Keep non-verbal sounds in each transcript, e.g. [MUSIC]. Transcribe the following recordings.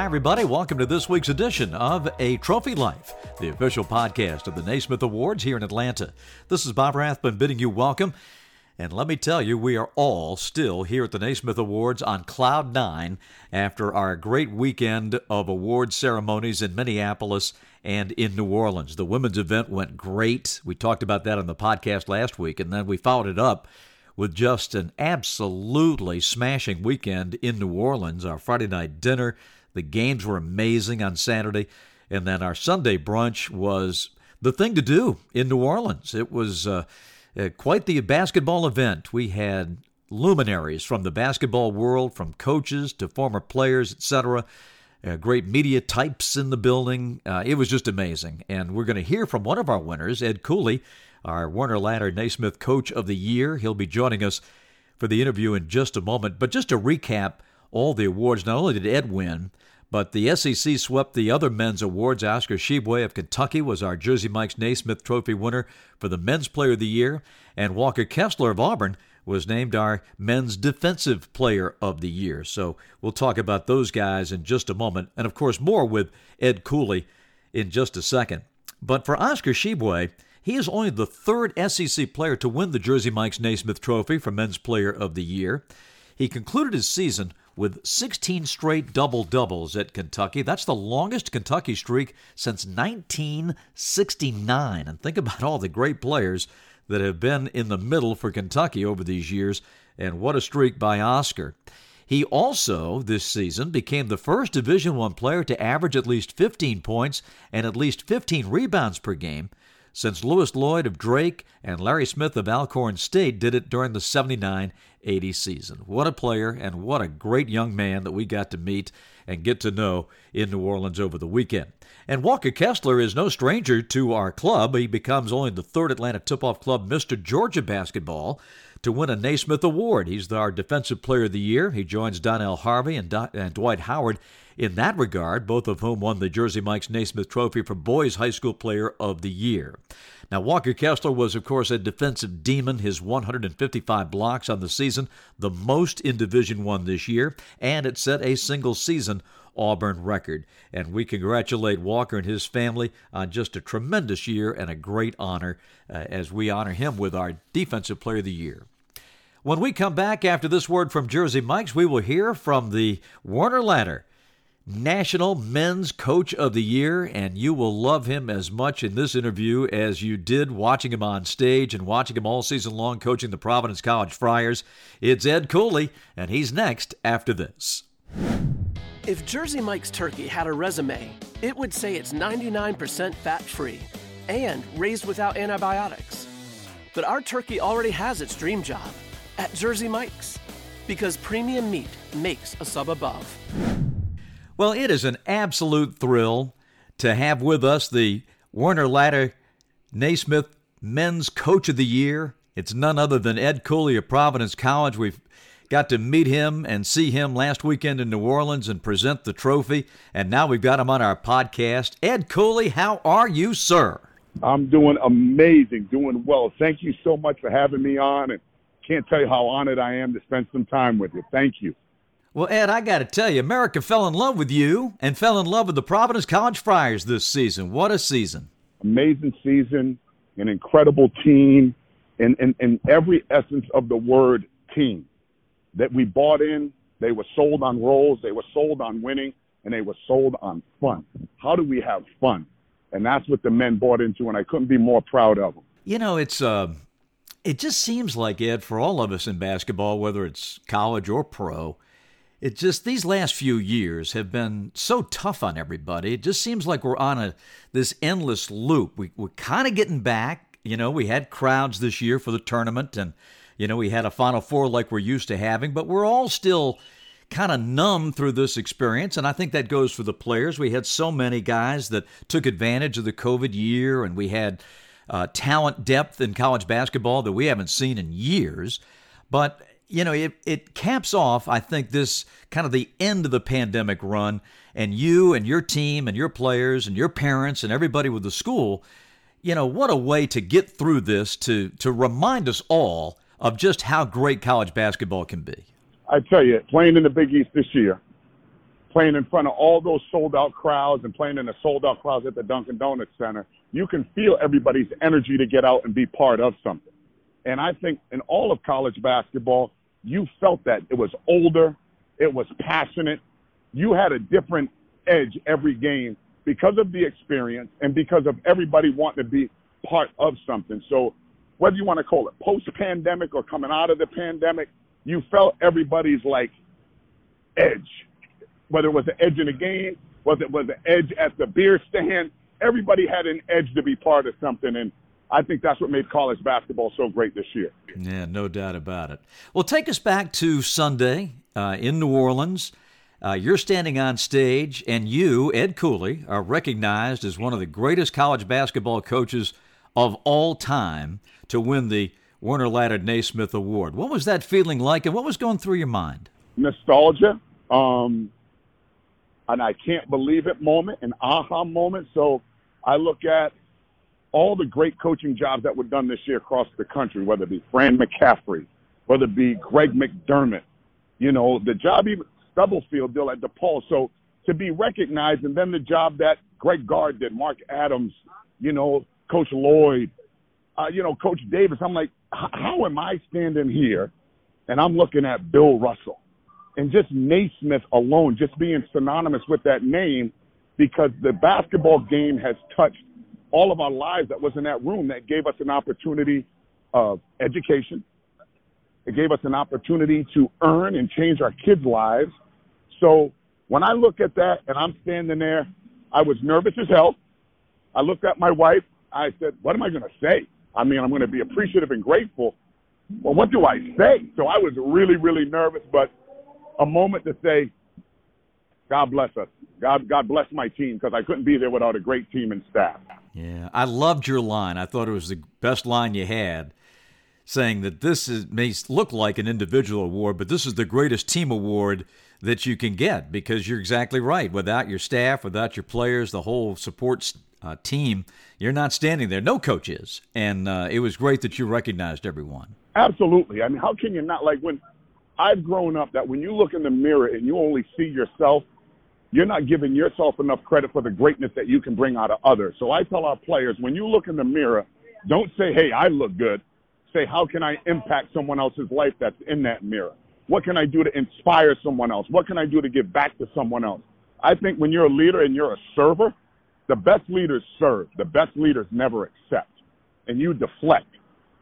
Hi, everybody. Welcome to this week's edition of A Trophy Life, the official podcast of the Naismith Awards here in Atlanta. This is Bob Rathbun bidding you welcome. And let me tell you, we are all still here at the Naismith Awards on Cloud Nine after our great weekend of award ceremonies in Minneapolis and in New Orleans. The women's event went great. We talked about that on the podcast last week, and then we followed it up with just an absolutely smashing weekend in New Orleans. Our Friday night dinner, the games were amazing on Saturday, and then our Sunday brunch was the thing to do in New Orleans. It was uh, uh, quite the basketball event. We had luminaries from the basketball world, from coaches to former players, etc. Uh, great media types in the building. Uh, it was just amazing. And we're going to hear from one of our winners, Ed Cooley, our Werner Ladder Naismith Coach of the Year. He'll be joining us for the interview in just a moment. But just to recap all the awards, not only did Ed win, but the SEC swept the other men's awards. Oscar Tshiebwe of Kentucky was our Jersey Mike's Naismith Trophy winner for the Men's Player of the Year, and Walker Kessler of Auburn was named our Men's Defensive Player of the Year. So we'll talk about those guys in just a moment, and of course more with Ed Cooley in just a second. But for Oscar Tshiebwe, he is only the third SEC player to win the Jersey Mike's Naismith Trophy for Men's Player of the Year. He concluded his season with 16 straight double doubles at Kentucky. That's the longest Kentucky streak since 1969. And think about all the great players that have been in the middle for Kentucky over these years, and what a streak by Oscar. He also this season became the first Division 1 player to average at least 15 points and at least 15 rebounds per game since Lewis Lloyd of Drake and Larry Smith of Alcorn State did it during the 79 80 season. What a player and what a great young man that we got to meet and get to know in New Orleans over the weekend. And Walker Kessler is no stranger to our club. He becomes only the third Atlanta Tip Off Club Mr. Georgia basketball to win a Naismith Award. He's our Defensive Player of the Year. He joins Donnell Harvey and, and Dwight Howard in that regard, both of whom won the Jersey Mike's Naismith Trophy for Boys High School Player of the Year. Now, Walker Kessler was, of course, a defensive demon. His 155 blocks on the season, the most in Division One this year, and it set a single season Auburn record. And we congratulate Walker and his family on just a tremendous year and a great honor uh, as we honor him with our Defensive Player of the Year. When we come back after this word from Jersey Mike's, we will hear from the Werner Ladder National Men's Coach of the Year, and you will love him as much in this interview as you did watching him on stage and watching him all season long coaching the Providence College Friars. It's Ed Cooley, and he's next after this. If Jersey Mike's turkey had a resume, it would say it's 99% fat free and raised without antibiotics. But our turkey already has its dream job at Jersey Mike's because premium meat makes a sub above. Well, it is an absolute thrill to have with us the Werner Ladder Naismith Men's Coach of the Year. It's none other than Ed Cooley of Providence College. We've got to meet him and see him last weekend in New Orleans and present the trophy, and now we've got him on our podcast. Ed Cooley, how are you, sir? I'm doing amazing, doing well. Thank you so much for having me on, and can't tell you how honored I am to spend some time with you. Thank you. Well, Ed, I got to tell you, America fell in love with you and fell in love with the Providence College Friars this season. What a season! Amazing season, an incredible team, and in, in, in every essence of the word team that we bought in. They were sold on roles, they were sold on winning, and they were sold on fun. How do we have fun? And that's what the men bought into, and I couldn't be more proud of them. You know, it's uh, it just seems like Ed for all of us in basketball, whether it's college or pro it just these last few years have been so tough on everybody. It just seems like we're on a this endless loop. We, we're kind of getting back. You know, we had crowds this year for the tournament, and you know we had a Final Four like we're used to having, but we're all still kind of numb through this experience, and I think that goes for the players. We had so many guys that took advantage of the COVID year, and we had uh, talent depth in college basketball that we haven't seen in years. But you know, it, it caps off, I think, this kind of the end of the pandemic run. And you and your team and your players and your parents and everybody with the school, you know, what a way to get through this to, to remind us all of just how great college basketball can be. I tell you, playing in the Big East this year, playing in front of all those sold out crowds and playing in the sold out crowds at the Dunkin' Donuts Center, you can feel everybody's energy to get out and be part of something. And I think in all of college basketball, you felt that. It was older, it was passionate. You had a different edge every game because of the experience and because of everybody wanting to be part of something. So whether you want to call it post pandemic or coming out of the pandemic, you felt everybody's like edge. Whether it was an edge in the game, whether it was an edge at the beer stand, everybody had an edge to be part of something. And I think that's what made college basketball so great this year. Yeah, no doubt about it. Well, take us back to Sunday uh, in New Orleans. Uh, you're standing on stage, and you, Ed Cooley, are recognized as one of the greatest college basketball coaches of all time to win the Werner Ladder Naismith Award. What was that feeling like, and what was going through your mind? Nostalgia, um, and I can't believe it moment, an aha moment. So I look at all the great coaching jobs that were done this year across the country, whether it be Fran McCaffery, whether it be Greg McDermott, you know, the job even Stubblefield deal at DePaul. So to be recognized, and then the job that Greg Gard did, Mark Adams, you know, Coach Lloyd, uh, you know, Coach Davis. I'm like, how am I standing here and I'm looking at Bill Russell and just Naismith alone, just being synonymous with that name because the basketball game has touched all of our lives that was in that room that gave us an opportunity of education. It gave us an opportunity to earn and change our kids' lives. So when I look at that and I'm standing there, I was nervous as hell. I looked at my wife. I said, what am I going to say? I mean, I'm going to be appreciative and grateful. Well, what do I say? So I was really, really nervous, but a moment to say, God bless us. God, God bless my team because I couldn't be there without a great team and staff. Yeah, I loved your line. I thought it was the best line you had, saying that this is, may look like an individual award, but this is the greatest team award that you can get because you're exactly right. Without your staff, without your players, the whole support uh, team, you're not standing there. No coach is. And uh, it was great that you recognized everyone. Absolutely. I mean, how can you not? Like when I've grown up, that when you look in the mirror and you only see yourself, you're not giving yourself enough credit for the greatness that you can bring out of others. So I tell our players, when you look in the mirror, don't say, hey, I look good. Say, how can I impact someone else's life that's in that mirror? What can I do to inspire someone else? What can I do to give back to someone else? I think when you're a leader and you're a server, the best leaders serve. The best leaders never accept. And you deflect.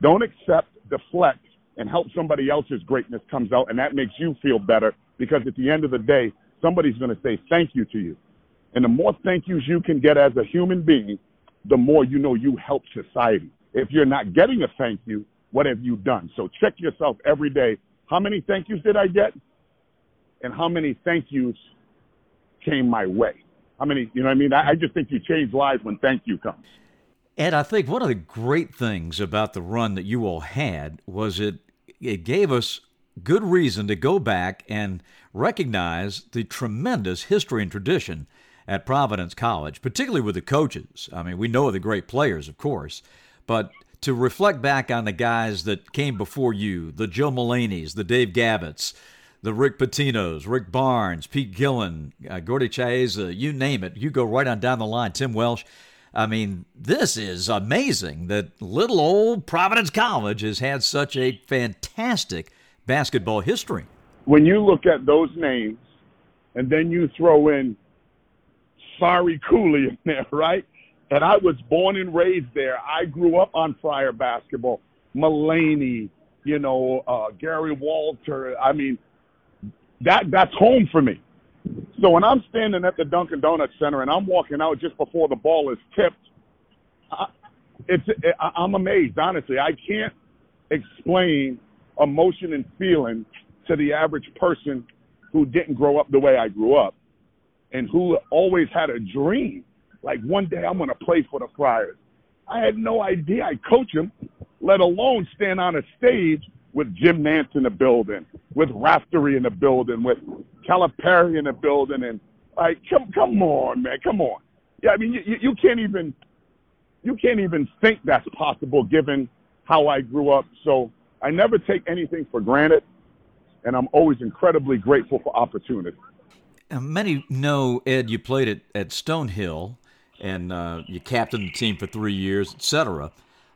Don't accept, deflect, and help somebody else's greatness comes out. And that makes you feel better because at the end of the day, somebody's going to say thank you to you. And the more thank yous you can get as a human being, the more you know you help society. If you're not getting a thank you, what have you done? So check yourself every day. How many thank yous did I get? And how many thank yous came my way? How many, you know what I mean? I, I just think you change lives when thank you comes. And I think one of the great things about the run that you all had was it it gave us good reason to go back and recognize the tremendous history and tradition at Providence College, particularly with the coaches. I mean, we know of the great players, of course, but to reflect back on the guys that came before you, the Joe Mullaney's, the Dave Gavitt's, the Rick Pitino's, Rick Barnes, Pete Gillen, uh, Gordy Chiesa, you name it. You go right on down the line, Tim Welsh. I mean, this is amazing that little old Providence College has had such a fantastic basketball history. When you look at those names and then you throw in Sorry Cooley in there, [LAUGHS] right? And I was born and raised there. I grew up on Friar basketball. Mullaney, you know, uh, Gary Walter. I mean, that that's home for me. So when I'm standing at the Dunkin' Donuts Center and I'm walking out just before the ball is tipped, I, it's it, I'm amazed. Honestly, I can't explain emotion and feeling to the average person who didn't grow up the way I grew up and who always had a dream. Like one day I'm going to play for the Friars. I had no idea I'd coach them, let alone stand on a stage with Jim Nantz in the building, with Raftery in the building, with Calipari in the building, and like, come, come on, man, come on. Yeah, I mean, you, you can't even, you can't even think that's possible given how I grew up. So I never take anything for granted, and I'm always incredibly grateful for opportunity. many know, Ed, you played at, at Stonehill and uh, you captained the team for three years, etc.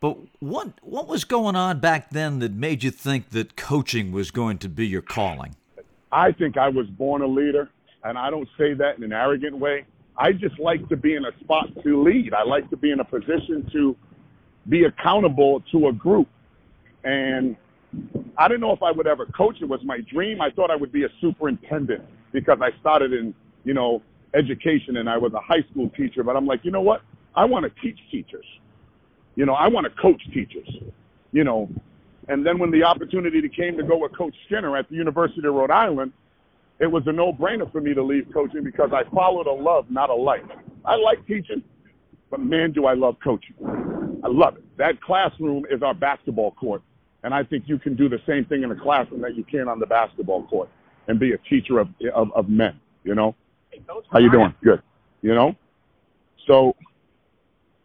But what what was going on back then that made you think that coaching was going to be your calling? I think I was born a leader, and I don't say that in an arrogant way. I just like to be in a spot to lead. I like to be in a position to be accountable to a group. And I didn't know if I would ever coach. It was my dream. I thought I would be a superintendent because I started in, you know, education and I was a high school teacher. But I'm like, you know what? I want to teach teachers. You know, I want to coach teachers. You know, and then when the opportunity came to go with Coach Skinner at the University of Rhode Island, it was a no-brainer for me to leave coaching because I followed a love, not a like. I like teaching, but man, do I love coaching. I love it. That classroom is our basketball court, and I think you can do the same thing in a classroom that you can on the basketball court and be a teacher of of, of men. You know, how you doing? Good. You know, so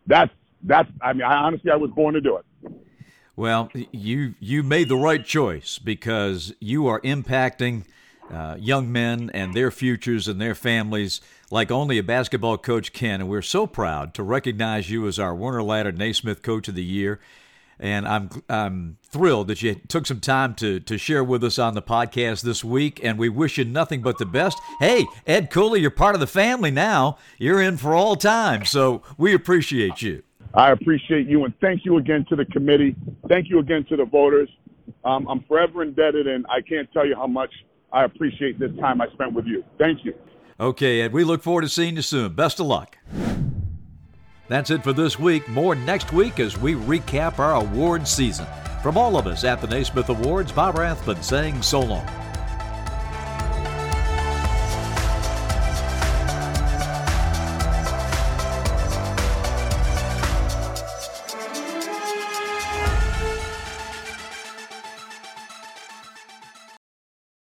that's that's. I mean, I honestly, I was born to do it. Well, you you made the right choice because you are impacting uh, young men and their futures and their families like only a basketball coach can. And we're so proud to recognize you as our Werner Ladder Naismith Coach of the Year. And I'm I'm thrilled that you took some time to to share with us on the podcast this week. And we wish you nothing but the best. Hey, Ed Cooley, you're part of the family now. You're in for all time, so we appreciate you. I appreciate you, and thank you again to the committee. Thank you again to the voters. Um, I'm forever indebted, and I can't tell you how much I appreciate this time I spent with you. Thank you. Okay, Ed, we look forward to seeing you soon. Best of luck. That's it for this week. More next week as we recap our award season. From all of us at the Naismith Awards, Bob Rathbun saying so long.